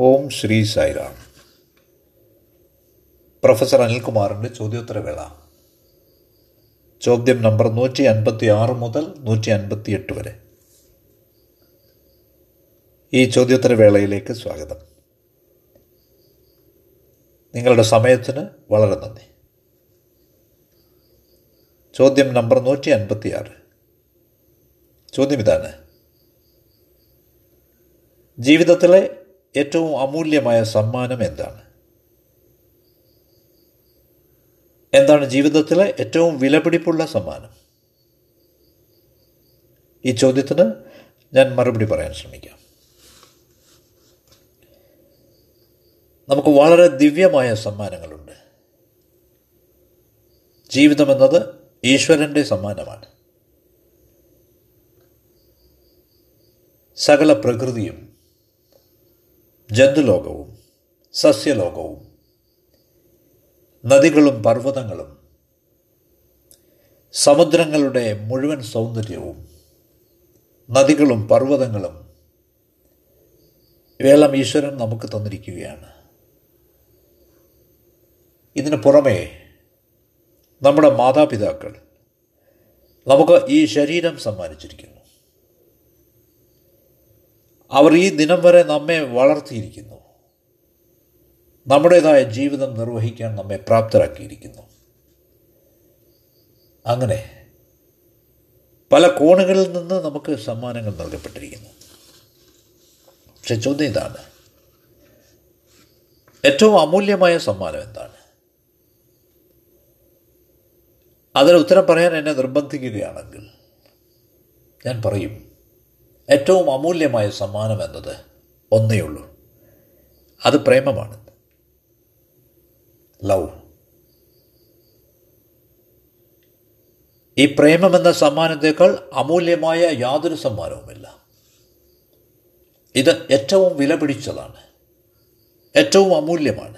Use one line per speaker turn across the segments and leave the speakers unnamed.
ഓം Shri Sairam. Professor അനിൽകുമാറിന്റെ ചോദ്യോത്തരവേള. ചോദ്യം നമ്പർ നൂറ്റി അൻപത്തി ആറ് മുതൽ നൂറ്റി അൻപത്തി എട്ട് വരെ. ഈ ചോദ്യോത്തരവേളയിലേക്ക് സ്വാഗതം. നിങ്ങളുടെ സമയത്തിന് വളരെ നന്ദി. ചോദ്യം നമ്പർ നൂറ്റി അൻപത്തി ആറ് ചോദ്യം ഇതാണ് ജീവിതത്തിലെ ഏറ്റവും അമൂല്യമായ സമ്മാനം എന്താണ്? എന്താണ് ജീവിതത്തിലെ ഏറ്റവും വിലപിടിപ്പുള്ള സമ്മാനം? ഈ ചോദ്യത്തിന് ഞാൻ മറുപടി പറയാൻ ശ്രമിക്കാം. നമുക്ക് വളരെ ദിവ്യമായ സമ്മാനങ്ങളുണ്ട്. ജീവിതമെന്നത് ഈശ്വരന്റെ സമ്മാനമാണ്. സകല പ്രകൃതിയും ജന്തുലോകവും സസ്യലോകവും നദികളും പർവതങ്ങളും സമുദ്രങ്ങളുടെ മുഴുവൻ സൗന്ദര്യവും നദികളും പർവതങ്ങളും ഇവയെല്ലാം ഈശ്വരൻ നമുക്ക് തന്നിരിക്കുകയാണ്. ഇതിന് പുറമേ നമ്മുടെ മാതാപിതാക്കൾ നമുക്ക് ഈ ശരീരം സമ്മാനിച്ചിരിക്കുന്നു. അവർ ഈ ദിനം വരെ നമ്മെ വളർത്തിയിരിക്കുന്നു. നമ്മുടേതായ ജീവിതം നിർവഹിക്കാൻ നമ്മെ പ്രാപ്തരാക്കിയിരിക്കുന്നു. അങ്ങനെ പല കോണുകളിൽ നിന്ന് നമുക്ക് സമ്മാനങ്ങൾ നൽകപ്പെട്ടിരിക്കുന്നു. പക്ഷെ ചോദ്യം ഇതാണ്. ഏറ്റവും അമൂല്യമായ സമ്മാനം എന്താണ്? അതിന് ഉത്തരം പറയാൻ എന്നെ നിർബന്ധിക്കുകയാണെങ്കിൽ ഞാൻ പറയും ഏറ്റവും അമൂല്യമായ സമ്മാനം എന്നത് ഒന്നേ ഉള്ളൂ. അത് പ്രേമമാണ്. ലവ് ഈ പ്രേമമെന്ന സമ്മാനത്തേക്കാൾ അമൂല്യമായ യാതൊരു സമ്മാനവുമില്ല. ഇത് ഏറ്റവും വില പിടിച്ചതാണ്. ഏറ്റവും അമൂല്യമാണ്.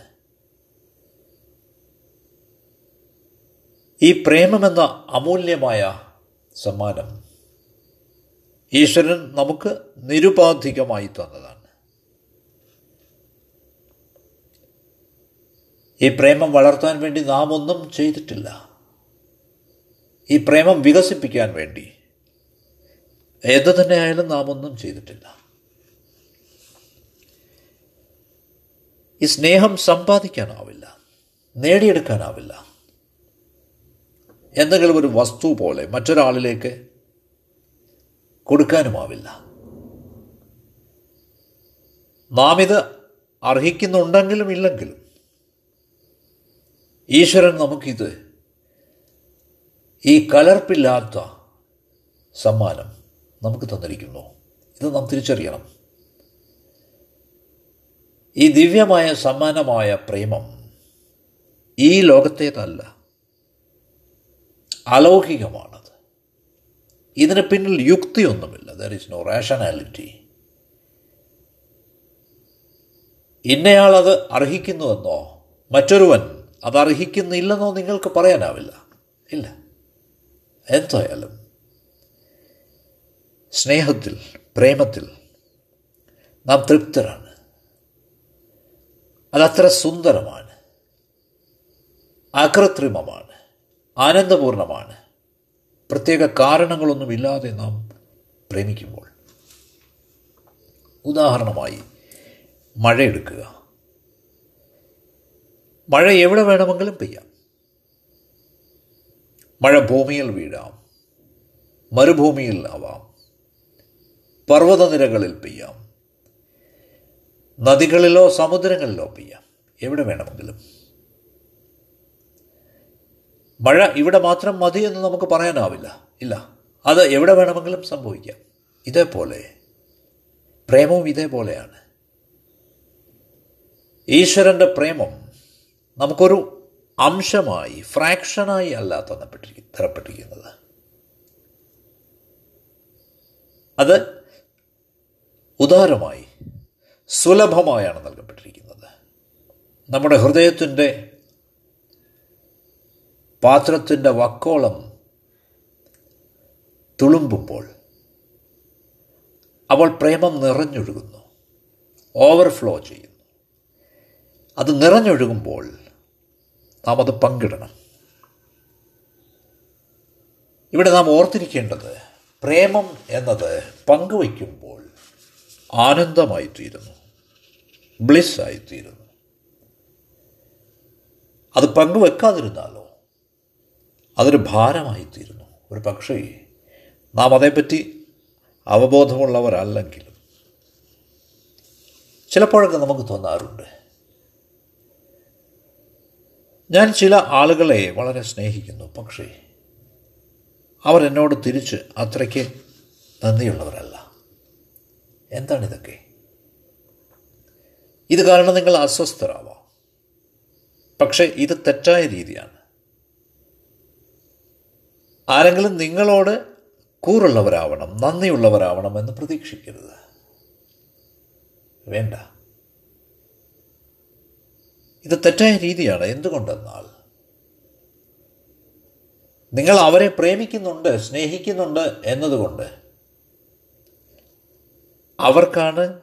ഈ പ്രേമമെന്ന അമൂല്യമായ സമ്മാനം ഈശ്വരൻ നമുക്ക് നിരുപാധികമായി തന്നതാണ്. ഈ പ്രേമം വളർത്താൻ വേണ്ടി നാം ഒന്നും ചെയ്തിട്ടില്ല. ഈ പ്രേമം വികസിപ്പിക്കാൻ വേണ്ടി എന്തു തന്നെ ആയാലും നാം ഒന്നും ചെയ്തിട്ടില്ല. ഈ സ്നേഹം സമ്പാദിക്കാനാവില്ല നേടിയെടുക്കാനാവില്ല. എന്തെങ്കിലും ഒരു വസ്തു പോലെ മറ്റൊരാളിലേക്ക് കൊടുക്കാനുമാവില്ല നാം ഇത് അർഹിക്കുന്നുണ്ടെങ്കിലും ഇല്ലെങ്കിലും ഈശ്വരൻ നമുക്കിത് ഈ കലർപ്പില്ലാത്ത സമ്മാനം നമുക്ക് തന്നിരിക്കുന്നു. ഇത് നാം തിരിച്ചറിയണം. ഈ ദിവ്യമായ സമ്മാനമായ പ്രേമം ഈ ലോകത്തേതല്ല അലൗകികമാണത് ഇതിന് പിന്നിൽ യുക്തിയൊന്നുമില്ല. ദർ ഇസ് നോ റാഷണാലിറ്റി ഇന്നയാൾ അത് അർഹിക്കുന്നുവെന്നോ? മറ്റൊരുവൻ അത് അർഹിക്കുന്നില്ലെന്നോ നിങ്ങൾക്ക് പറയാനാവില്ല. ഇല്ല. എന്തായാലും സ്നേഹത്തിൽ പ്രേമത്തിൽ നാം തൃപ്തരാണ്. അതത്ര സുന്ദരമാണ്. അകൃത്രിമമാണ്. ആനന്ദപൂർണമാണ്. പ്രത്യേക കാരണങ്ങളൊന്നുമില്ലാതെ നാം പ്രേമിക്കുമ്പോൾ. ഉദാഹരണമായി മഴയെടുക്കുക. മഴ എവിടെ വേണമെങ്കിലും പെയ്യാം. മഴ ഭൂമിയിൽ വീഴാം. മരുഭൂമിയിൽ ആവാം. പർവതനിരകളിൽ പെയ്യാം. നദികളിലോ സമുദ്രങ്ങളിലോ പെയ്യാം. എവിടെ വേണമെങ്കിലും. മഴ ഇവിടെ മാത്രം മതി എന്ന് നമുക്ക് പറയാനാവില്ല. ഇല്ല. അത് എവിടെ വേണമെങ്കിലും സംഭവിക്കാം. ഇതേപോലെ. പ്രേമവും ഇതേപോലെയാണ്. ഈശ്വരന്റെ പ്രേമം നമുക്കൊരു അംശമായി ഫ്രാക്ഷനായി അല്ല തന്നപ്പെട്ടിരിക്കും തരപ്പെട്ടിരിക്കുന്നത്. അത് ഉദാരമായി സുലഭമായാണ് നൽകപ്പെട്ടിരിക്കുന്നത്. നമ്മുടെ ഹൃദയത്തിന്റെ പാത്രത്തിന്റെ വക്കോളം തുളുമ്പുമ്പോൾ അവൾ പ്രേമം നിറഞ്ഞൊഴുകുന്നു. ഓവർഫ്ലോ ചെയ്യുന്നു. അത് നിറഞ്ഞൊഴുകുമ്പോൾ നാം അത് പങ്കിടണം. ഇവിടെ നാം ഓർത്തിരിക്കേണ്ടത് പ്രേമം എന്നത് പങ്കുവയ്ക്കുമ്പോൾ ആനന്ദമായിത്തീരുന്നു. ബ്ലിസ് ആയിത്തീരുന്നു. അത് പങ്കുവെക്കാതിരുന്നാലോ? അതൊരു ഭാരമായിത്തീരുന്നു. ഒരു പക്ഷേ നാം അതേപ്പറ്റി അവബോധമുള്ളവരല്ലെങ്കിലും ചിലപ്പോഴൊക്കെ നമുക്ക് തോന്നാറുണ്ട്. ഞാൻ ചില ആളുകളെ വളരെ സ്നേഹിക്കുന്നു പക്ഷേ അവർ എന്നോട് തിരിച്ച് അത്രയ്ക്ക് നന്ദിയുള്ളവരല്ല. എന്താണിതൊക്കെ? ഇത് കാരണം നിങ്ങൾ അസ്വസ്ഥരാവാം. പക്ഷേ ഇത് തെറ്റായ രീതിയാണ്. ആരെങ്കിലും നിങ്ങളോട് കൂറുള്ളവരാവണം നന്ദിയുള്ളവരാവണം എന്ന് പ്രതീക്ഷിക്കരുത്. വേണ്ട. ഇത് തെറ്റായ രീതിയാണ്. എന്തുകൊണ്ടെന്നാൽ നിങ്ങൾ അവരെ പ്രേമിക്കുന്നുണ്ട് സ്നേഹിക്കുന്നുണ്ട് എന്നതുകൊണ്ട് അവർക്കാണ്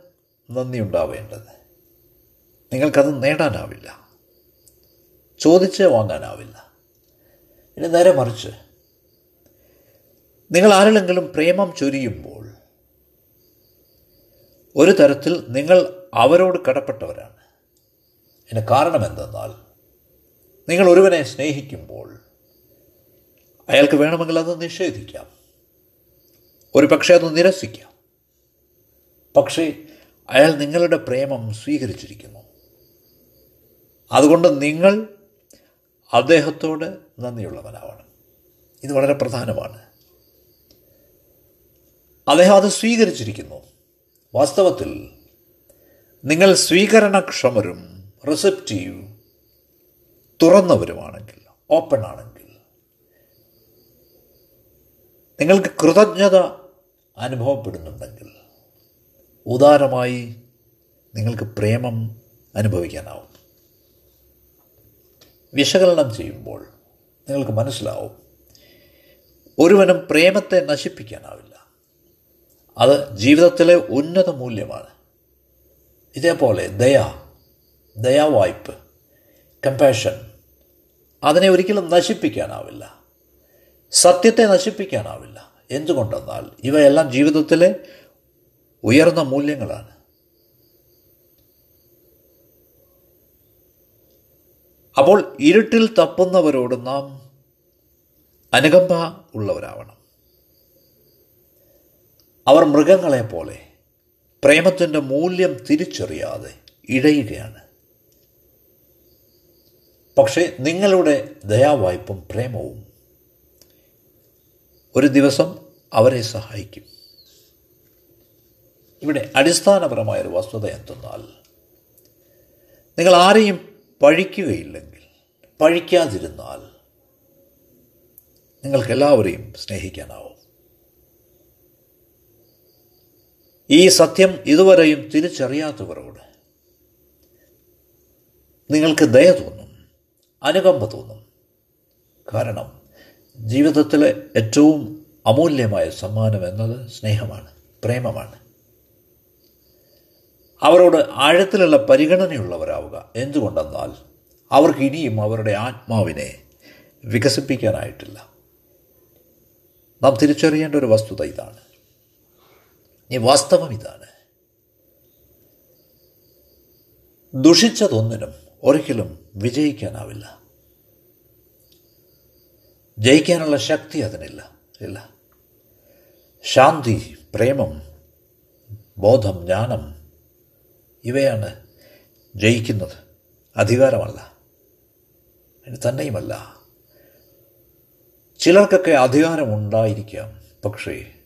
നന്ദി ഉണ്ടാവേണ്ടത് നിങ്ങൾക്കത് നേടാനാവില്ല. ചോദിച്ച് വാങ്ങാനാവില്ല. ഇനി നേരെ മറിച്ച് നിങ്ങൾ ആരിലെങ്കിലും പ്രേമം ചൊരിയുമ്പോൾ ഒരു തരത്തിൽ നിങ്ങൾ അവരോട് കടപ്പെട്ടവരാണ്. അതിന് കാരണം എന്തെന്നാൽ നിങ്ങൾ ഒരുവനെ സ്നേഹിക്കുമ്പോൾ അയാൾക്ക് വേണമെങ്കിൽ അത് നിഷേധിക്കാം. ഒരു പക്ഷേ അത് നിരസിക്കാം. പക്ഷേ അയാൾ നിങ്ങളുടെ പ്രേമം സ്വീകരിച്ചിരിക്കുന്നു. അതുകൊണ്ട് നിങ്ങൾ അദ്ദേഹത്തോട് നന്ദിയുള്ളവനാവണം. ഇത് വളരെ പ്രധാനമാണ്. അദ്ദേഹം അത് സ്വീകരിച്ചിരിക്കുന്നു. വാസ്തവത്തിൽ നിങ്ങൾ സ്വീകരണക്ഷമരും റിസപ്റ്റീവ് തുറന്നവരുമാണെങ്കിൽ ഓപ്പൺ ആണെങ്കിൽ നിങ്ങൾക്ക് കൃതജ്ഞത അനുഭവപ്പെടുന്നുണ്ടെങ്കിൽ ഉദാരമായി നിങ്ങൾക്ക് പ്രേമം അനുഭവിക്കാനാവും. വിശകലനം ചെയ്യുമ്പോൾ നിങ്ങൾക്ക് മനസ്സിലാവും ഒരുവനും പ്രേമത്തെ നശിപ്പിക്കാനാവില്ല. അത് ജീവിതത്തിലെ ഉന്നത മൂല്യമാണ്. ഇതേപോലെ ദയ ദയാവായ്പ് കമ്പാഷൻ അതിനെ ഒരിക്കലും നശിപ്പിക്കാനാവില്ല. സത്യത്തെ നശിപ്പിക്കാനാവില്ല. എന്തുകൊണ്ടെന്നാൽ ഇവയെല്ലാം ജീവിതത്തിലെ ഉയർന്ന മൂല്യങ്ങളാണ്. അപ്പോൾ ഇരുട്ടിൽ തപ്പുന്നവരോട് നാം അനുകമ്പ ഉള്ളവരാവണം. അവർ മൃഗങ്ങളെ പോലെ പ്രേമത്തിന്റെ മൂല്യം തിരിച്ചറിയാതെ ഇഴയുകയാണ് പക്ഷേ നിങ്ങളുടെ ദയാവായ്പും പ്രേമവും ഒരു ദിവസം അവരെ സഹായിക്കും. ഇവിടെ അടിസ്ഥാനപരമായൊരു വസ്തുത എന്തെന്നാൽ നിങ്ങൾ ആരെയും പഴിക്കുകയില്ലെങ്കിൽ പഴിക്കാതിരുന്നാൽ നിങ്ങൾക്കെല്ലാവരെയും സ്നേഹിക്കാനാവും. ഈ സത്യം ഇതുവരെയും തിരിച്ചറിയാത്തവരോട് നിങ്ങൾക്ക് ദയ തോന്നും അനുകമ്പ തോന്നും. കാരണം ജീവിതത്തിലെ ഏറ്റവും അമൂല്യമായ സമ്മാനം എന്നത് സ്നേഹമാണ് പ്രേമമാണ്. അവരോട് ആഴത്തിലുള്ള പരിഗണനയുള്ളവരാവുക. എന്തുകൊണ്ടെന്നാൽ അവർക്ക് ഇനിയും അവരുടെ ആത്മാവിനെ വികസിപ്പിക്കാനായിട്ടില്ല. നാം തിരിച്ചറിയേണ്ട ഒരു വസ്തുത ഇതാണ്. വാസ്തവം ഇതാണ് ദുഷിച്ചതൊന്നിനും ഒരിക്കലും വിജയിക്കാനാവില്ല. ജയിക്കാനുള്ള ശക്തി അതിനില്ല ഇല്ല. ശാന്തി പ്രേമം ബോധം ജ്ഞാനം ഇവയാണ് ജയിക്കുന്നത്. അധികാരമല്ല. തന്നെയുമല്ല. ചിലർക്കൊക്കെ അധികാരമുണ്ടായിരിക്കാം പക്ഷേ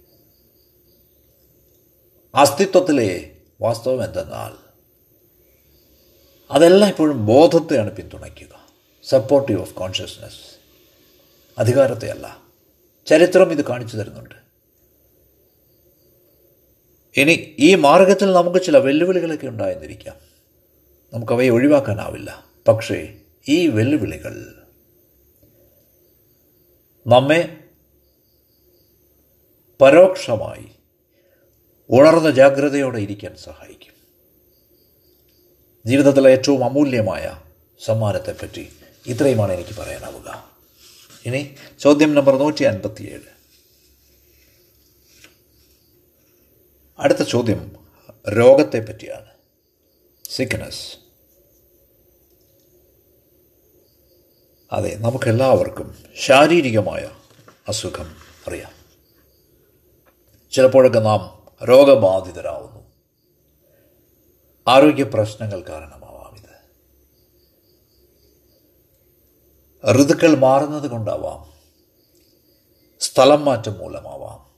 അസ്തിത്വത്തിലെ വാസ്തവം എന്തെന്നാൽ അതെല്ലാം ഇപ്പോഴും ബോധത്തെയാണ് പിന്തുണയ്ക്കുക. സപ്പോർട്ടീവ് ഓഫ് കോൺഷ്യസ്നെസ് അധികാരത്തെയല്ല. ചരിത്രം ഇത് കാണിച്ചു തരുന്നുണ്ട്. ഇനി ഈ മാർഗത്തിൽ നമുക്ക് ചില വെല്ലുവിളികളൊക്കെ ഉണ്ടായെന്നിരിക്കാം. നമുക്കവയെ ഒഴിവാക്കാനാവില്ല. പക്ഷേ ഈ വെല്ലുവിളികൾ നമ്മെ പരോക്ഷമായി ഉണർന്ന ജാഗ്രതയോടെ ഇരിക്കാൻ സഹായിക്കും. ജീവിതത്തിലെ ഏറ്റവും അമൂല്യമായ സമ്മാനത്തെപ്പറ്റി ഇത്രയുമാണ് എനിക്ക് പറയാനാവുക. ഇനി ചോദ്യം നമ്പർ നൂറ്റി അൻപത്തിയേഴ് അടുത്ത ചോദ്യം രോഗത്തെ പറ്റിയാണ് സിക്നസ് അതെ നമുക്കെല്ലാവർക്കും ശാരീരികമായ അസുഖം അറിയാം. ചിലപ്പോഴൊക്കെ നാം രോഗബാധിതരാവുന്നു. ആരോഗ്യ പ്രശ്നങ്ങൾ കാരണമാവാം ഇത് ഋതുക്കൾ മാറുന്നത് കൊണ്ടാവാം. സ്ഥലം മാറ്റം മൂലമാവാം.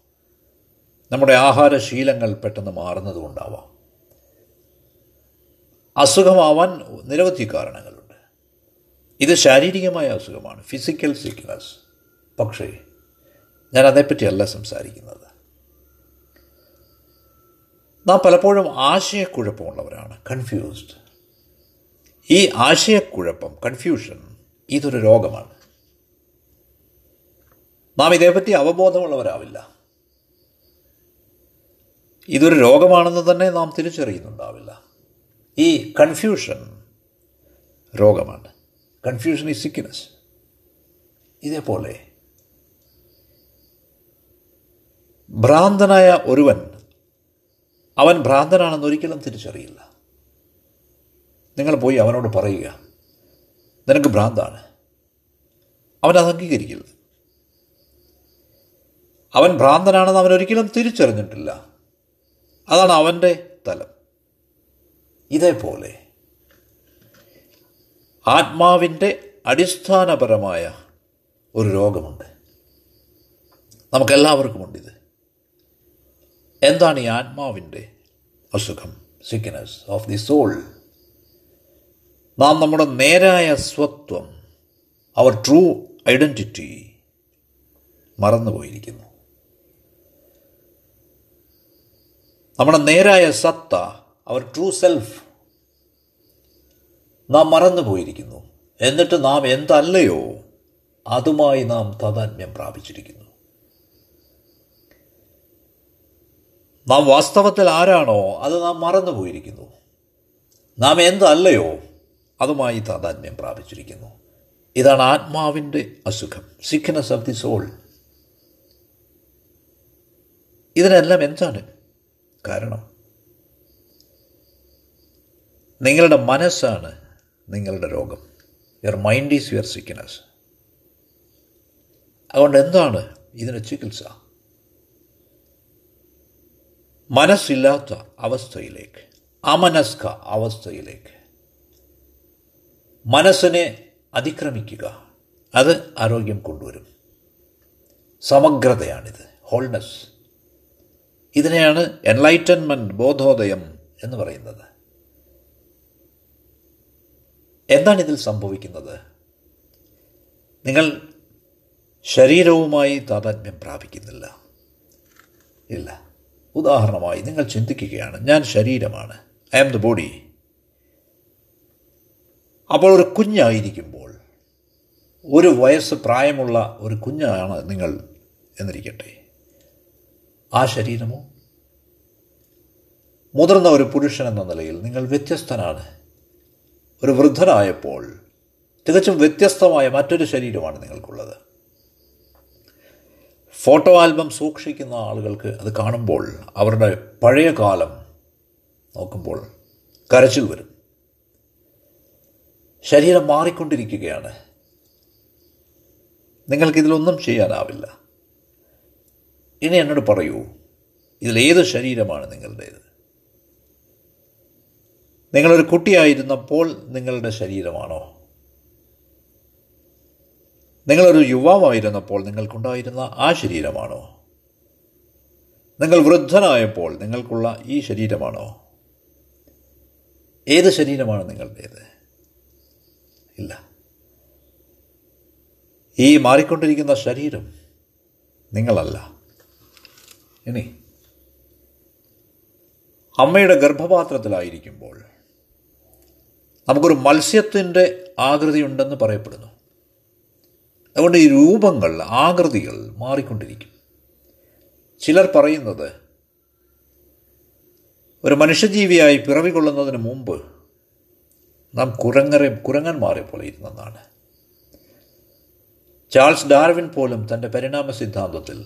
നമ്മുടെ ആഹാരശീലങ്ങൾ പെട്ടെന്ന് മാറുന്നത് കൊണ്ടാവാം. അസുഖമാവാൻ നിരവധി കാരണങ്ങളുണ്ട്. ഇത് ശാരീരികമായ അസുഖമാണ് ഫിസിക്കൽ സിക്നസ്. പക്ഷേ ഞാൻ അതേപ്പറ്റിയല്ല സംസാരിക്കുന്നത്. നാം പലപ്പോഴും ആശയക്കുഴപ്പമുള്ളവരാണ് കൺഫ്യൂസ്ഡ് ഈ ആശയക്കുഴപ്പം കൺഫ്യൂഷൻ ഇതൊരു രോഗമാണ്. നാം ഇതേപ്പറ്റി അവബോധമുള്ളവരാവില്ല. ഇതൊരു രോഗമാണെന്ന് തന്നെ നാം തിരിച്ചറിയുന്നുണ്ടാവില്ല. ഈ കൺഫ്യൂഷൻ രോഗമാണ്. കൺഫ്യൂഷൻ ഈ സിക്നസ് ഇതേപോലെ ഭ്രാന്തനായ ഒരുവൻ അവൻ ഭ്രാന്തനാണെന്ന് ഒരിക്കലും തിരിച്ചറിയില്ല. നിങ്ങൾ പോയി അവനോട് പറയുക നിനക്ക് ഭ്രാന്താണ്. അവൻ അത് അംഗീകരിക്കില്ല അവൻ ഭ്രാന്തനാണെന്ന് അവൻ ഒരിക്കലും തിരിച്ചറിഞ്ഞിട്ടില്ല. അതാണ് അവന്റെ തലം. ഇതേപോലെ ആത്മാവിന്റെ അടിസ്ഥാനപരമായ ഒരു രോഗമുണ്ട്. നമുക്കെല്ലാവർക്കുമുണ്ട് ഇത്. എന്താണ് ഈ ആത്മാവിന്റെ അസുഖം? സിക്നസ് ഓഫ് ദി സോൾ നാം നമ്മുടെ നേരായ സ്വത്വം അവർ ട്രൂ ഐഡന്റിറ്റി മറന്നുപോയിരിക്കുന്നു. നമ്മുടെ നേരായ സത്ത അവർ ട്രൂ സെൽഫ് നാം മറന്നുപോയിരിക്കുന്നു. എന്നിട്ട് നാം എന്തല്ലയോ അതുമായി നാം താതാത്മ്യം പ്രാപിച്ചിരിക്കുന്നു. നാം വാസ്തവത്തിൽ ആരാണോ അത് നാം മറന്നുപോയിരിക്കുന്നു. നാം എന്തല്ലയോ അതുമായി താതാത്മ്യം പ്രാപിച്ചിരിക്കുന്നു. ഇതാണ് ആത്മാവിന്റെ അസുഖം. സിക്നസ് ഓഫ് ദി സോൾ ഇതിനെല്ലാം എന്താണ് കാരണം? നിങ്ങളുടെ മനസ്സാണ് നിങ്ങളുടെ രോഗം. Your mind is your sickness അതുകൊണ്ട് എന്താണ് ഇതിന് ചികിത്സ? മനസ്സില്ലാത്ത അവസ്ഥയിലേക്ക് അമനസ്ക അവസ്ഥയിലേക്ക്. മനസ്സിനെ അതിക്രമിക്കുക അത് ആരോഗ്യം കൊണ്ടുവരും. സമഗ്രതയാണിത് ഹോൾനെസ് ഇതിനെയാണ് എൻലൈറ്റൻമെന്റ് ബോധോദയം എന്ന് പറയുന്നത്. എന്താണ് ഇതിൽ സംഭവിക്കുന്നത്? നിങ്ങൾ ശരീരവുമായി താതാത്മ്യം പ്രാപിക്കുന്നില്ല. ഇല്ല. ഉദാഹരണമായി നിങ്ങൾ ചിന്തിക്കുകയാണ് ഞാൻ ശരീരമാണ് ഐ ആം ദ ബോഡി അപ്പോൾ ഒരു കുഞ്ഞായിരിക്കുമ്പോൾ ഒരു വയസ്സ് പ്രായമുള്ള ഒരു കുഞ്ഞാണ് നിങ്ങൾ എന്നിരിക്കട്ടെ. ആ ശരീരമോ? മുതിർന്ന ഒരു പുരുഷൻ എന്ന നിലയിൽ നിങ്ങൾ വ്യത്യസ്തനാണ്. ഒരു വൃദ്ധനായപ്പോൾ തികച്ചും വ്യത്യസ്തമായ മറ്റൊരു ശരീരമാണ് നിങ്ങൾക്കുള്ളത്. ഫോട്ടോ ആൽബം സൂക്ഷിക്കുന്ന ആളുകൾക്ക് അത് കാണുമ്പോൾ അവരുടെ പഴയ കാലം നോക്കുമ്പോൾ കരച്ചിൽ വരും. ശരീരം മാറിക്കൊണ്ടിരിക്കുകയാണ്. നിങ്ങൾക്കിതിലൊന്നും ചെയ്യാനാവില്ല. ഇനി എന്നോട് പറയൂ ഇതിലേത് ശരീരമാണ് നിങ്ങളുടേത്? നിങ്ങളൊരു കുട്ടിയായിരുന്നപ്പോൾ നിങ്ങളുടെ ശരീരമാണോ? നിങ്ങളൊരു യുവാവായിരുന്നപ്പോൾ നിങ്ങൾക്കുണ്ടായിരുന്ന ആ ശരീരമാണോ? നിങ്ങൾ വൃദ്ധനായപ്പോൾ നിങ്ങൾക്കുള്ള ഈ ശരീരമാണോ? ഏത് ശരീരമാണ് നിങ്ങളുടേത്? ഇല്ല. ഈ മാറിക്കൊണ്ടിരിക്കുന്ന ശരീരം നിങ്ങളല്ല. ഇനി അമ്മയുടെ ഗർഭപാത്രത്തിലായിരിക്കുമ്പോൾ നമുക്കൊരു മത്സ്യത്തിന്റെ ആകൃതിയുണ്ടെന്ന് പറയപ്പെടുന്നു. അതുകൊണ്ട് ഈ രൂപങ്ങൾ ആകൃതികൾ മാറിക്കൊണ്ടിരിക്കും. ചിലർ പറയുന്നത് ഒരു മനുഷ്യജീവിയായി പിറവികൊള്ളുന്നതിന് മുമ്പ് നാം കുരങ്ങരെ കുരങ്ങന്മാരെ പോലെ ഇരുന്നെന്നാണ് ചാൾസ് ഡാർവിൻ പോലും തന്റെ പരിണാമ സിദ്ധാന്തത്തിൽ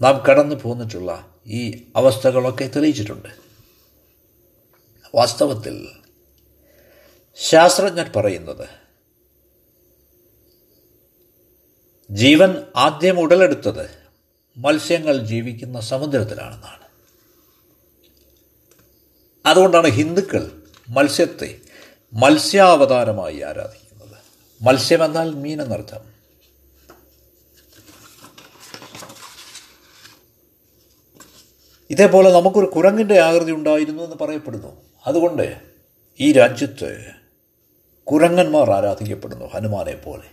നാം കടന്നു പോന്നിട്ടുള്ള ഈ അവസ്ഥകളൊക്കെ തെളിയിച്ചിട്ടുണ്ട്. വാസ്തവത്തിൽ ശാസ്ത്രജ്ഞർ പറയുന്നത് ജീവൻ ആദ്യം ഉടലെടുത്തത് മത്സ്യങ്ങൾ ജീവിക്കുന്ന സമുദ്രത്തിലാണെന്നാണ്. അതുകൊണ്ടാണ് ഹിന്ദുക്കൾ മത്സ്യത്തെ മത്സ്യാവതാരമായി ആരാധിക്കുന്നത്. മത്സ്യം എന്നാൽ മീൻ എന്നർത്ഥം. ഇതേപോലെ നമുക്കൊരു കുരങ്ങിന്റെ ആകൃതി ഉണ്ടായിരുന്നു എന്ന് പറയപ്പെടുന്നു. അതുകൊണ്ട് ഈ രാജ്യത്ത് കുരങ്ങന്മാർ ആരാധിക്കപ്പെടുന്നു ഹനുമാനെ പോലെ.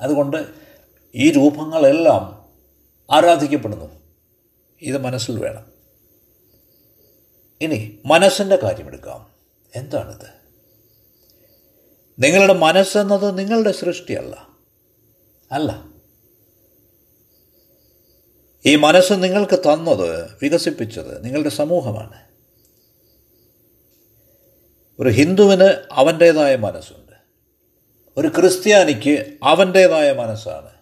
അതുകൊണ്ട് ഈ രൂപങ്ങളെല്ലാം ആരാധിക്കപ്പെടുന്നു. ഇത് മനസ്സിൽ വേണം. ഇനി മനസ്സിന്റെ കാര്യമെടുക്കാം. എന്താണിത്? നിങ്ങളുടെ മനസ്സെന്നത് നിങ്ങളുടെ സൃഷ്ടിയല്ല. അല്ല. ഈ മനസ്സ് നിങ്ങൾക്ക് തന്നത് വികസിപ്പിച്ചത് നിങ്ങളുടെ സമൂഹമാണ്. ഒരു ഹിന്ദുവിന് അവന്റേതായ മനസ്സുണ്ട്. ഒരു ക്രിസ്ത്യാനിക്ക് അവന്റേതായ മനസ്സാണ്.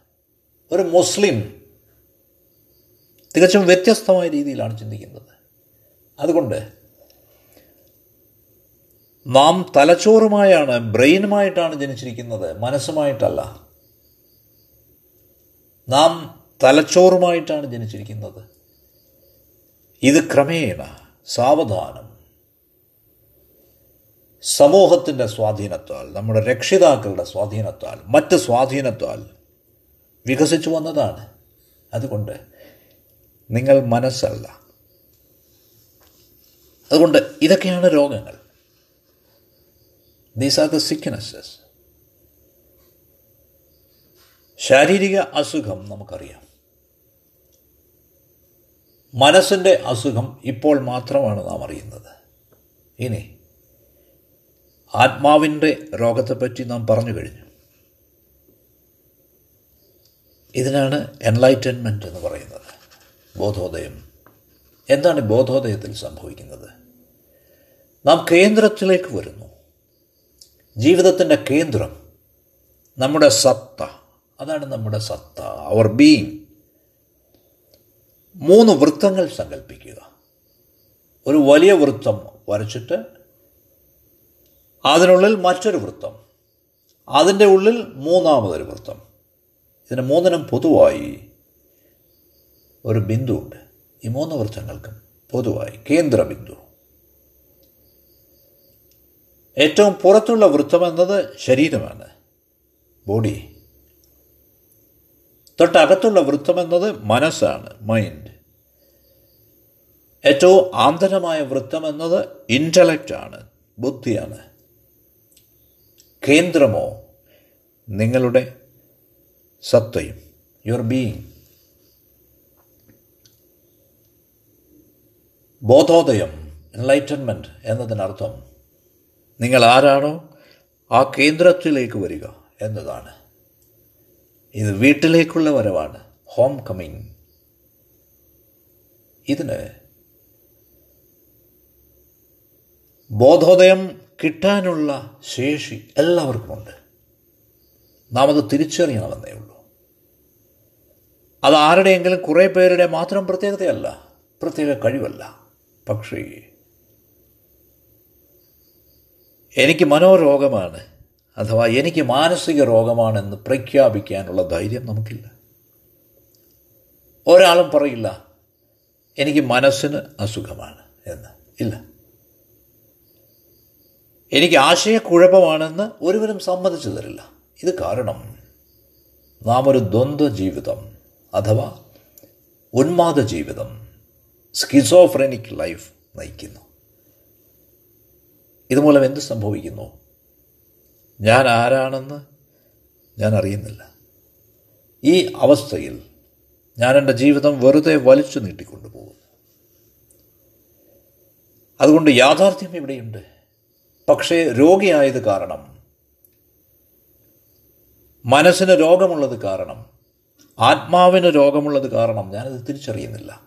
ഒരു മുസ്ലിം തികച്ചും വ്യത്യസ്തമായ രീതിയിലാണ് ചിന്തിക്കുന്നത്. അതുകൊണ്ട് നാം തലച്ചോറുമായാണ് ബ്രെയിനുമായിട്ടാണ് ജനിച്ചിരിക്കുന്നത് മനസ്സുമായിട്ടല്ല. നാം തലച്ചോറുമായിട്ടാണ് ജനിച്ചിരിക്കുന്നത്. ഇത് ക്രമേണ സാവധാനം സമൂഹത്തിന്റെ സ്വാധീനത്താൽ നമ്മുടെ രക്ഷിതാക്കളുടെ സ്വാധീനത്താൽ മറ്റ് സ്വാധീനത്താൽ വികസിച്ചു വന്നതാണ്. അതുകൊണ്ട് നിങ്ങൾ മനസ്സല്ല. അതുകൊണ്ട് ഇതൊക്കെയാണ് രോഗങ്ങൾ. ദീസ് ആർ ദ സിക്നെസ്സസ് ശാരീരിക അസുഖം നമുക്കറിയാം. മനസ്സിന്റെ അസുഖം ഇപ്പോൾ മാത്രമാണ് നാം അറിയുന്നത്. ഇനി ആത്മാവിന്റെ രോഗത്തെപ്പറ്റി നാം പറഞ്ഞു കഴിഞ്ഞു. ഇതിനാണ് എൻലൈറ്റൻമെന്റ് എന്ന് പറയുന്നത്. ബോധോദയം. എന്താണ് ബോധോദയത്തിൽ സംഭവിക്കുന്നത്? നാം കേന്ദ്രത്തിലേക്ക് വരുന്നു. ജീവിതത്തിന്റെ കേന്ദ്രം നമ്മുടെ സത്ത. അതാണ് നമ്മുടെ സത്ത അവർ ബീങ് മൂന്ന് വൃത്തങ്ങൾ സങ്കല്പിക്കുക ഒരു വലിയ വൃത്തം വരച്ചിട്ട് അതിനുള്ളിൽ മറ്റൊരു വൃത്തം. അതിന്റെ ഉള്ളിൽ മൂന്നാമതൊരു വൃത്തം. ഇതിന് മൂന്നിനും പൊതുവായി ഒരു ബിന്ദുവുണ്ട് ഈ മൂന്ന് വൃത്തങ്ങൾക്കും പൊതുവായി കേന്ദ്ര ബിന്ദു. ഏറ്റവും പുറത്തുള്ള വൃത്തം എന്നത് ശരീരമാണ്. ബോഡി. തൊട്ടകത്തുള്ള വൃത്തം എന്നത് മനസ്സാണ് മൈൻഡ്. ഏറ്റവും ആന്തരമായ വൃത്തം എന്നത് ഇന്റലക്റ്റാണ് ബുദ്ധിയാണ്. കേന്ദ്രമോ നിങ്ങളുടെ സത്തയും യുവർ ബീയിങ് ബോധോദയം എൻലൈറ്റൻമെന്റ് എന്നതിനർത്ഥം നിങ്ങൾ ആരാണോ ആ കേന്ദ്രത്തിലേക്ക് വരിക എന്നതാണ്. ഇത് വീട്ടിലേക്കുള്ള വരവാണ് ഹോം കമ്മിങ് ഇതിന് ബോധോദയം കിട്ടാനുള്ള ശേഷി എല്ലാവർക്കുമുണ്ട്. നാം അത് തിരിച്ചറിയണമെന്നേ ഉള്ളൂ. അത് ആരുടെയെങ്കിലും കുറേ പേരുടെ മാത്രം പ്രത്യേകതയല്ല പ്രത്യേക കഴിവല്ല. പക്ഷേ എനിക്ക് മനോരോഗമാണ് അഥവാ എനിക്ക് മാനസിക രോഗമാണെന്ന് പ്രഖ്യാപിക്കാനുള്ള ധൈര്യം നമുക്കില്ല. ഒരാളും പറയില്ല എനിക്ക് മനസ്സിന് അസുഖമാണ് എന്ന്. ഇല്ല. എനിക്ക് ആശയക്കുഴപ്പമാണെന്ന് ഒരുവരും സമ്മതിച്ചു തരില്ല. ഇത് കാരണം നാം ഒരു ദ്വന്ദ്വ ജീവിതം അഥവാ ഉന്മാദ ജീവിതം സ്കിസോഫ്രനിക് ലൈഫ് നയിക്കുന്നു. ഇതുമൂലം എന്ത് സംഭവിക്കുന്നു? ഞാൻ ആരാണെന്ന് ഞാൻ അറിയുന്നില്ല. ഈ അവസ്ഥയിൽ ഞാൻ എന്റെ ജീവിതം വെറുതെ വലിച്ചു നീട്ടിക്കൊണ്ടു പോകുന്നു. അതുകൊണ്ട് യാഥാർത്ഥ്യം ഇവിടെയുണ്ട്. പക്ഷേ രോഗിയായത് കാരണം മനസ്സിന് രോഗമുള്ളത് കാരണം ആത്മാവിന് രോഗമുള്ളത് കാരണം ഞാനത് തിരിച്ചറിയുന്നില്ല.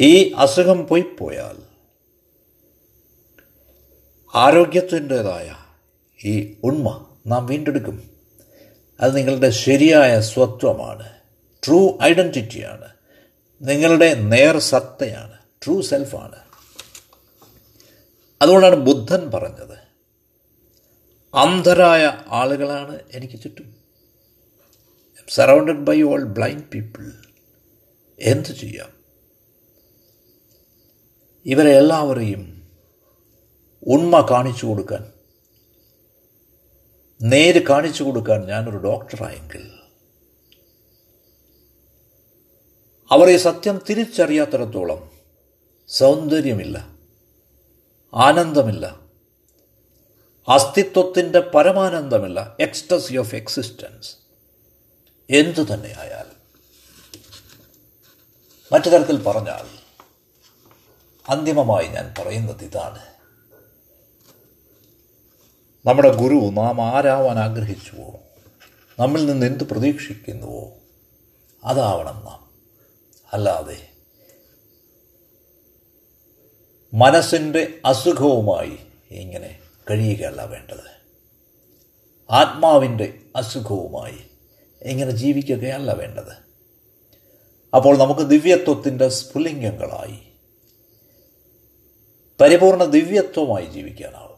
ഈ അസുഖം പോയി പോയാൽ ആരോഗ്യത്തിന്റേതായ ഈ ഉണ്മ നാം വീണ്ടെടുക്കും. അത് നിങ്ങളുടെ ശരിയായ സ്വത്വമാണ് ട്രൂ ഐഡന്റിറ്റിയാണ് നിങ്ങളുടെ നേർ സത്തയാണ് ട്രൂ സെൽഫാണ് അതുകൊണ്ടാണ് ബുദ്ധൻ പറഞ്ഞത് അന്ധരായ ആളുകളാണ് എനിക്ക് ചുറ്റും. Surrounded by all blind people എന്ത് ചെയ്യാം? ഇവരെ എല്ലാവരെയും ഉണ്മ കാണിച്ചു കൊടുക്കാൻ നേര് കാണിച്ചു കൊടുക്കാൻ ഞാനൊരു ഡോക്ടറായെങ്കിൽ അവരെ സത്യം തിരിച്ചറിയാത്തിടത്തോളം സൗന്ദര്യമില്ല ആനന്ദമില്ല അസ്തിത്വത്തിന്റെ പരമാനന്ദമില്ല എക്സ്റ്റസി ഓഫ് എക്സിസ്റ്റൻസ് എന്തു തന്നെയായാൽ മറ്റു തരത്തിൽ പറഞ്ഞാൽ അന്തിമമായി ഞാൻ പറയുന്നത് ഇതാണ്. നമ്മുടെ ഗുരു നാം ആരാവാൻ ആഗ്രഹിച്ചുവോ നമ്മിൽ നിന്ന് എന്ത് പ്രതീക്ഷിക്കുന്നുവോ അതാവണം നാം. അല്ലാതെ മനസ്സിന്റെ അസുഖവുമായി ഇങ്ങനെ കഴിയുകയല്ല വേണ്ടത്. ആത്മാവിന്റെ അസുഖവുമായി എങ്ങനെ ജീവിക്കുകയല്ല വേണ്ടത്. അപ്പോൾ നമുക്ക് ദിവ്യത്വത്തിന്റെ സ്ഫുലിംഗങ്ങളായി പരിപൂർണ ദിവ്യത്വമായി ജീവിക്കാനാവും.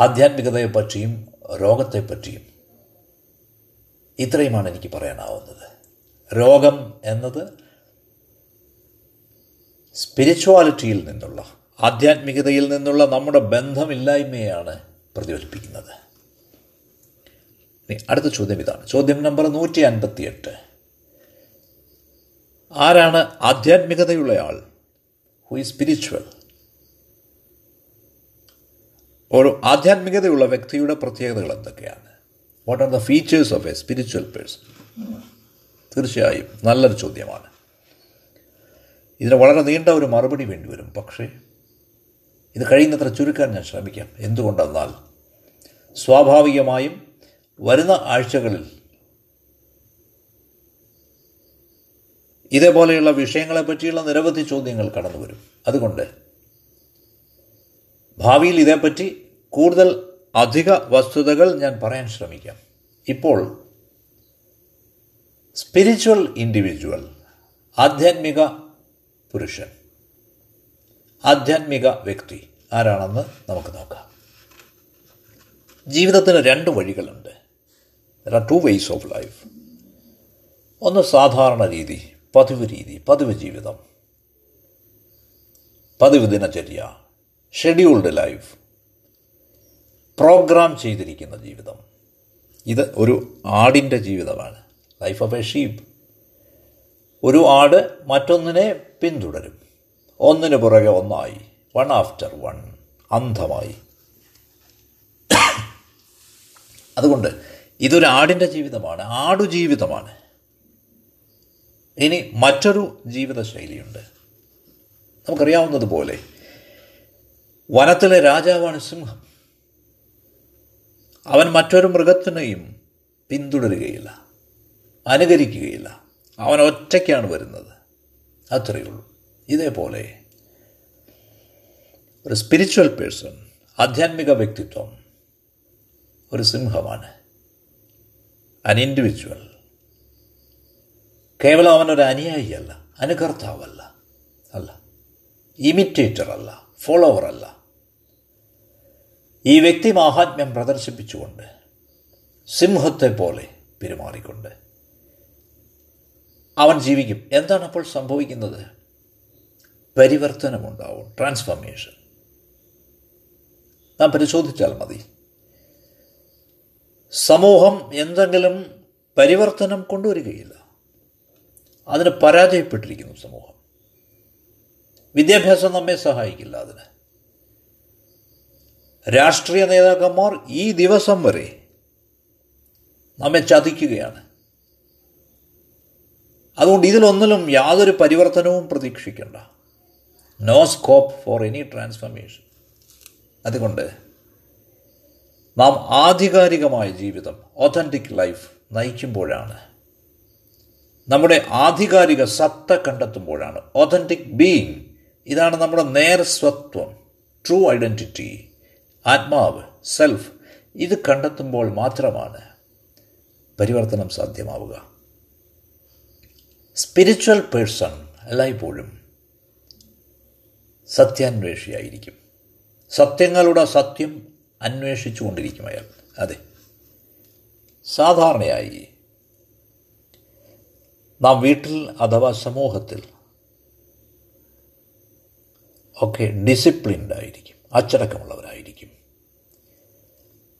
ആധ്യാത്മികതയെപ്പറ്റിയും രോഗത്തെപ്പറ്റിയും ഇത്രയുമാണ് എനിക്ക് പറയാനാവുന്നത്. രോഗം എന്നത് സ്പിരിച്വാലിറ്റിയിൽ നിന്നുള്ള ആധ്യാത്മികതയിൽ നിന്നുള്ള നമ്മുടെ ബന്ധമില്ലായ്മയാണ് പ്രതിഫലിപ്പിക്കുന്നത്. അടുത്ത ചോദ്യം ഇതാണ്. ചോദ്യം നമ്പർ നൂറ്റി അൻപത്തിയെട്ട് ആരാണ് ആധ്യാത്മികതയുള്ള ആൾ ഹു ഈ സ്പിരിച്വൽ ഒരു ആധ്യാത്മികതയുള്ള വ്യക്തിയുടെ പ്രത്യേകതകൾ എന്തൊക്കെയാണ്? What are the features of a spiritual person തീർച്ചയായും നല്ലൊരു ചോദ്യമാണ്. ഇതിന് വളരെ നീണ്ട ഒരു മറുപടി വേണ്ടിവരും പക്ഷേ ഇത് കഴിയുന്നത്ര ചുരുക്കാൻ ഞാൻ ശ്രമിക്കാം. എന്തുകൊണ്ടെന്നാൽ സ്വാഭാവികമായും വരുന്ന ആഴ്ചകളിൽ ഇതേപോലെയുള്ള വിഷയങ്ങളെ പറ്റിയുള്ള നിരവധി ചോദ്യങ്ങൾ കടന്നു വരും. അതുകൊണ്ട് ഭാവിയിൽ ഇതേപ്പറ്റി കൂടുതൽ അധിക വസ്തുതകൾ ഞാൻ പറയാൻ ശ്രമിക്കാം. ഇപ്പോൾ സ്പിരിച്വൽ ഇൻഡിവിജ്വൽ ആധ്യാത്മിക പുരുഷൻ. ആധ്യാത്മിക വ്യക്തി. ആരാണെന്ന് നമുക്ക് നോക്കാം. ജീവിതത്തിന് രണ്ട് വഴികളുണ്ട്. Are two ways of life ഒന്ന് സാധാരണ രീതി പതിവ് രീതി പതിവ് ജീവിതം. പതിവ് ദിനചര്യ ഷെഡ്യൂൾഡ് ലൈഫ് പ്രോഗ്രാം ചെയ്തിരിക്കുന്ന ജീവിതം. ഇത് ഒരു ആടിന്റെ ജീവിതമാണ്. ലൈഫ് ഓഫ് എ ഷീപ്പ് ഒരു ആട് മറ്റൊന്നിനെ പിന്തുടരും. ഒന്നിനു പുറകെ ഒന്നായി. വൺ ആഫ്റ്റർ വൺ അന്ധമായി. അതുകൊണ്ട് ഇതൊരു ആടിന്റെ ജീവിതമാണ്. ആടു ജീവിതമാണ് ഇനി മറ്റൊരു ജീവിതശൈലിയുണ്ട്. നമുക്കറിയാവുന്നതുപോലെ വനത്തിലെ രാജാവാണ് സിംഹം. അവൻ മറ്റൊരു മൃഗത്തിനെയും പിന്തുടരുകയില്ല. അനുകരിക്കുകയില്ല. അവൻ ഒറ്റയ്ക്കാണ് വരുന്നത്. അത്രയേ ഉള്ളൂ ഇതേപോലെ ഒരു സ്പിരിച്വൽ പേഴ്സൺ ആധ്യാത്മിക വ്യക്തിത്വം ഒരു സിംഹമാണ്. അൻ ഇൻഡിവിജ്വൽ കേവലം അവനൊരു അനുയായിയല്ല അനുകർത്താവല്ല അല്ല ഇമിറ്റേറ്റർ അല്ല ഫോളോവർ അല്ല ഈ വ്യക്തി മാഹാത്മ്യം പ്രദർശിപ്പിച്ചുകൊണ്ട് സിംഹത്തെ പോലെ പെരുമാറിക്കൊണ്ട് അവൻ ജീവിക്കും. എന്താണ് അപ്പോൾ സംഭവിക്കുന്നത്? പരിവർത്തനമുണ്ടാവും. ട്രാൻസ്ഫോർമേഷൻ നാം പരിശോധിച്ചാൽ മതി. സമൂഹം എന്തെങ്കിലും പരിവർത്തനം കൊണ്ടുവരികയില്ല. അതിന് പരാജയപ്പെട്ടിരിക്കുന്നു സമൂഹം. വിദ്യാഭ്യാസം നമ്മെ സഹായിക്കില്ല അതിന്. രാഷ്ട്രീയ നേതാക്കന്മാർ ഈ ദിവസം വരെ നമ്മെ ചതിക്കുകയാണ്. അതുകൊണ്ട് ഇതിലൊന്നിലും യാതൊരു പരിവർത്തനവും പ്രതീക്ഷിക്കേണ്ട. No scope for any transformation അതുകൊണ്ട് നാം ആധികാരികമായ ജീവിതം ഒതന്റിക് ലൈഫ് നയിക്കുമ്പോഴാണ്. നമ്മുടെ ആധികാരിക സത്ത കണ്ടെത്തുമ്പോഴാണ്. ഒതന്റിക് ബീയിങ് ഇതാണ് നമ്മുടെ നേർസ്വത്വം ട്രൂ ഐഡന്റിറ്റി ആത്മാവ് സെൽഫ് ഇത് കണ്ടെത്തുമ്പോൾ മാത്രമാണ് പരിവർത്തനം സാധ്യമാവുക. സ്പിരിച്വൽ പേഴ്സൺ എല്ലായ്പ്പോഴും സത്യാന്വേഷിയായിരിക്കും. സത്യങ്ങളുടെ സത്യം അന്വേഷിച്ചു കൊണ്ടിരിക്കും അയാൾ. അതെ. സാധാരണയായി നാം വീട്ടിൽ അഥവാ സമൂഹത്തിൽ ഒക്കെ ഡിസിപ്ലിൻഡ് ആയിരിക്കും. അച്ചടക്കമുള്ളവരായിരിക്കും.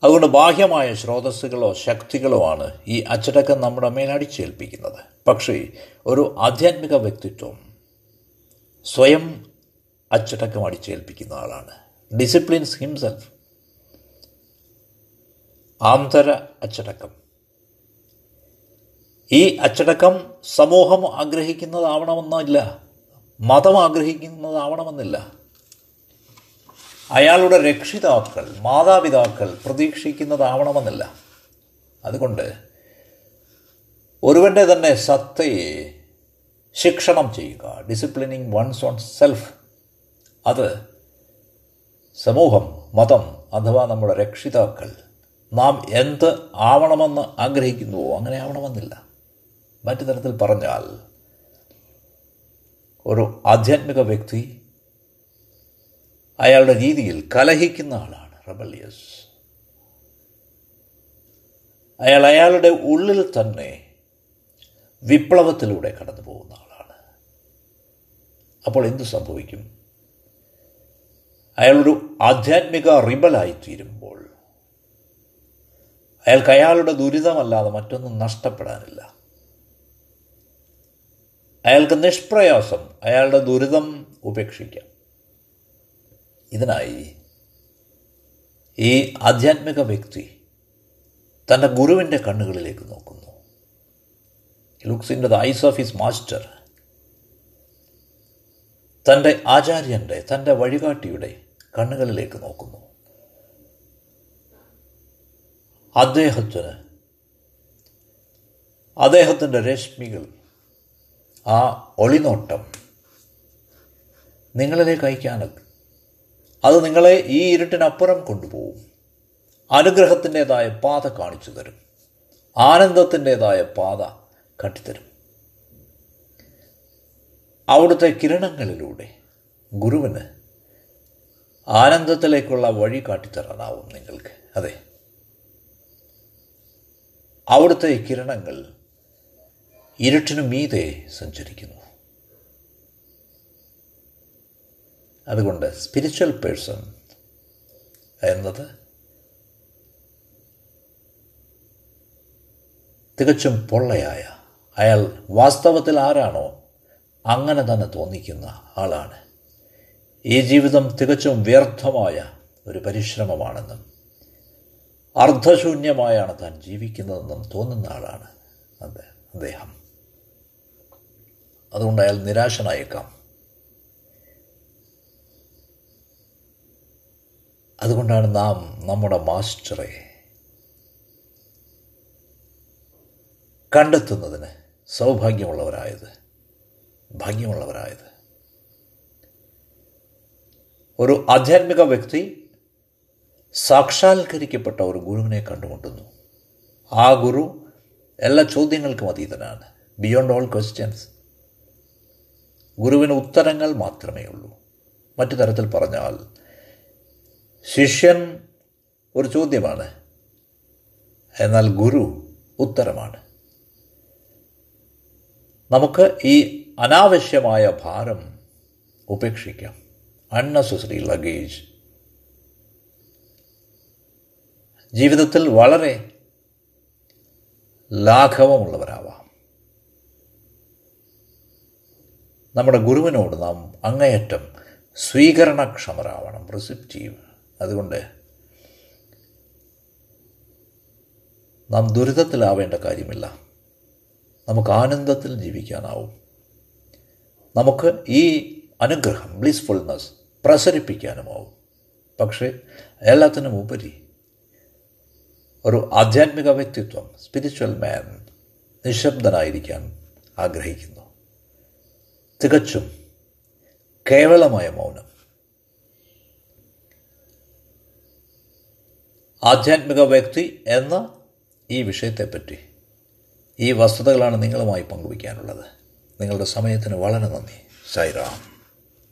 അതുകൊണ്ട് ബാഹ്യമായ സ്രോതസ്സുകളോ ശക്തികളോ ആണ് ഈ അച്ചടക്കം നമ്മുടെ മേൽ അടിച്ചേൽപ്പിക്കുന്നത്. പക്ഷേ ഒരു ആധ്യാത്മിക വ്യക്തിത്വം സ്വയം അച്ചടക്കം അടിച്ചേൽപ്പിക്കുന്ന ആളാണ്. ഡിസിപ്ലിൻസ് ഹിംസെൽഫ് ആന്തര അച്ചടക്കം. ഈ അച്ചടക്കം സമൂഹം ആഗ്രഹിക്കുന്നതാവണമെന്നില്ല. മതം ആഗ്രഹിക്കുന്നതാവണമെന്നില്ല. അയാളുടെ രക്ഷിതാക്കൾ മാതാപിതാക്കൾ പ്രതീക്ഷിക്കുന്നതാവണമെന്നില്ല. അതുകൊണ്ട് ഒരുവന്റെ തന്നെ സത്തയെ ശിക്ഷണം ചെയ്യുക ഡിസിപ്ലിനിങ് വൺസ് ഓൺ സെൽഫ് അത് സമൂഹം മതം അഥവാ നമ്മുടെ രക്ഷിതാക്കൾ നാം എന്ത് ആവണമെന്ന് ആഗ്രഹിക്കുന്നുവോ അങ്ങനെ ആവണമെന്നില്ല. മറ്റു തരത്തിൽ പറഞ്ഞാൽ ഒരു ആധ്യാത്മിക വ്യക്തി അയാളുടെ രീതിയിൽ കലഹിക്കുന്ന ആളാണ് റബലിയസ്. അയാൾ അയാളുടെ ഉള്ളിൽ തന്നെ വിപ്ലവത്തിലൂടെ കടന്നു പോകുന്ന ആളാണ്. അപ്പോൾ എന്തു സംഭവിക്കും? അയാളൊരു ആധ്യാത്മിക റിബലായിത്തീരുമ്പോൾ അയാൾക്ക് അയാളുടെ ദുരിതമല്ലാതെ മറ്റൊന്നും നഷ്ടപ്പെടാനില്ല. അയാൾക്ക് നിഷ്പ്രയാസം അയാളുടെ ദുരിതം ഉപേക്ഷിക്കാം. ഇതിനായി ഈ ആധ്യാത്മിക വ്യക്തി തന്റെ ഗുരുവിന്റെ കണ്ണുകളിലേക്ക് നോക്കുന്നു. Looks in the eyes of his master തന്റെ ആചാര്യന്റെ തന്റെ വഴികാട്ടിയുടെ കണ്ണുകളിലേക്ക് നോക്കുന്നു. അദ്ദേഹത്തിന് അദ്ദേഹത്തിന്റെ രശ്മികൾ ആ ഒളിനോട്ടം നിങ്ങളിലേക്ക് അയക്കാനൊക്കെ അത് നിങ്ങളെ ഈ ഇരുട്ടിനപ്പുറം കൊണ്ടുപോകും. അനുഗ്രഹത്തിന്റെതായ പാത കാണിച്ചു തരും. ആനന്ദത്തിന്റെതായ പാത കാട്ടിത്തരും. അവിടുത്തെ കിരണങ്ങളിലൂടെ ഗുരുവിന് ആനന്ദത്തിലേക്കുള്ള വഴി കാട്ടിത്തരാനാവും നിങ്ങൾക്ക്. അതെ. അവിടുത്തെ കിരണങ്ങൾ ഇരുട്ടിനു മീതെ സഞ്ചരിക്കുന്നു. അതുകൊണ്ട് സ്പിരിച്വൽ പേഴ്സൺ എന്നത് തികച്ചും പൊള്ളയായ അയാൾ വാസ്തവത്തിൽ ആരാണോ അങ്ങനെ തന്നെ തോന്നിക്കുന്ന ആളാണ്. ഈ ജീവിതം തികച്ചും വ്യർത്ഥമായ ഒരു പരിശ്രമമാണെന്നും അർദ്ധശൂന്യമായാണ് താൻ ജീവിക്കുന്നതെന്നും തോന്നുന്ന ആളാണ് അദ്ദേഹം. അതുകൊണ്ട് അയാൾ നിരാശനായേക്കാം. അതുകൊണ്ടാണ് നാം നമ്മുടെ മാസ്റ്ററെ കണ്ടെത്തുന്നതിന് സൗഭാഗ്യമുള്ളവരായത് ഭാഗ്യമുള്ളവരായത്. ഒരു ആധ്യാത്മിക വ്യക്തി സാക്ഷാത്കരിക്കപ്പെട്ട ഒരു ഗുരുവിനെ കണ്ടുമുട്ടുന്നു. ആ ഗുരു എല്ലാ ചോദ്യങ്ങൾക്കും അതീതനാണ്. ബിയോണ്ട് ഓൾ ക്വസ്റ്റ്യൻസ് ഗുരുവിന് ഉത്തരങ്ങൾ മാത്രമേ ഉള്ളൂ മറ്റു തരത്തിൽ പറഞ്ഞാൽ ശിഷ്യൻ ഒരു ചോദ്യമാണ്. എന്നാൽ ഗുരു ഉത്തരമാണ്. നമുക്ക് ഈ അനാവശ്യമായ ഭാരം ഉപേക്ഷിക്കാം. Unnecessary luggage. ജീവിതത്തിൽ വളരെ ലാഘവമുള്ളവരാവാം. നമ്മുടെ ഗുരുവിനോട് നാം അങ്ങേയറ്റം സ്വീകരണക്ഷമരാവണം റിസിപ്റ്റീവ് അതുകൊണ്ട് നാം ദുരിതത്തിലാവേണ്ട കാര്യമില്ല. നമുക്ക് ആനന്ദത്തിൽ ജീവിക്കാനാവും. നമുക്ക് ഈ അനുഗ്രഹം ബ്ലിസ്ഫുൾനെസ് പ്രസരിപ്പിക്കാനുമാവും. പക്ഷേ എല്ലാത്തിനും ഉപരി ഒരു ആധ്യാത്മിക വ്യക്തിത്വം സ്പിരിച്വൽ മാൻ നിശബ്ദനായിരിക്കാൻ ആഗ്രഹിക്കുന്നു. തികച്ചും കേവലമായ മൗനം. ആധ്യാത്മിക വ്യക്തി എന്ന ഈ വിഷയത്തെപ്പറ്റി ഈ വസ്തുതകളാണ് നിങ്ങളുമായി പങ്കുവയ്ക്കാനുള്ളത്. നിങ്ങളുടെ സമയത്തിന് വളരെ നന്ദി. സായിറാം.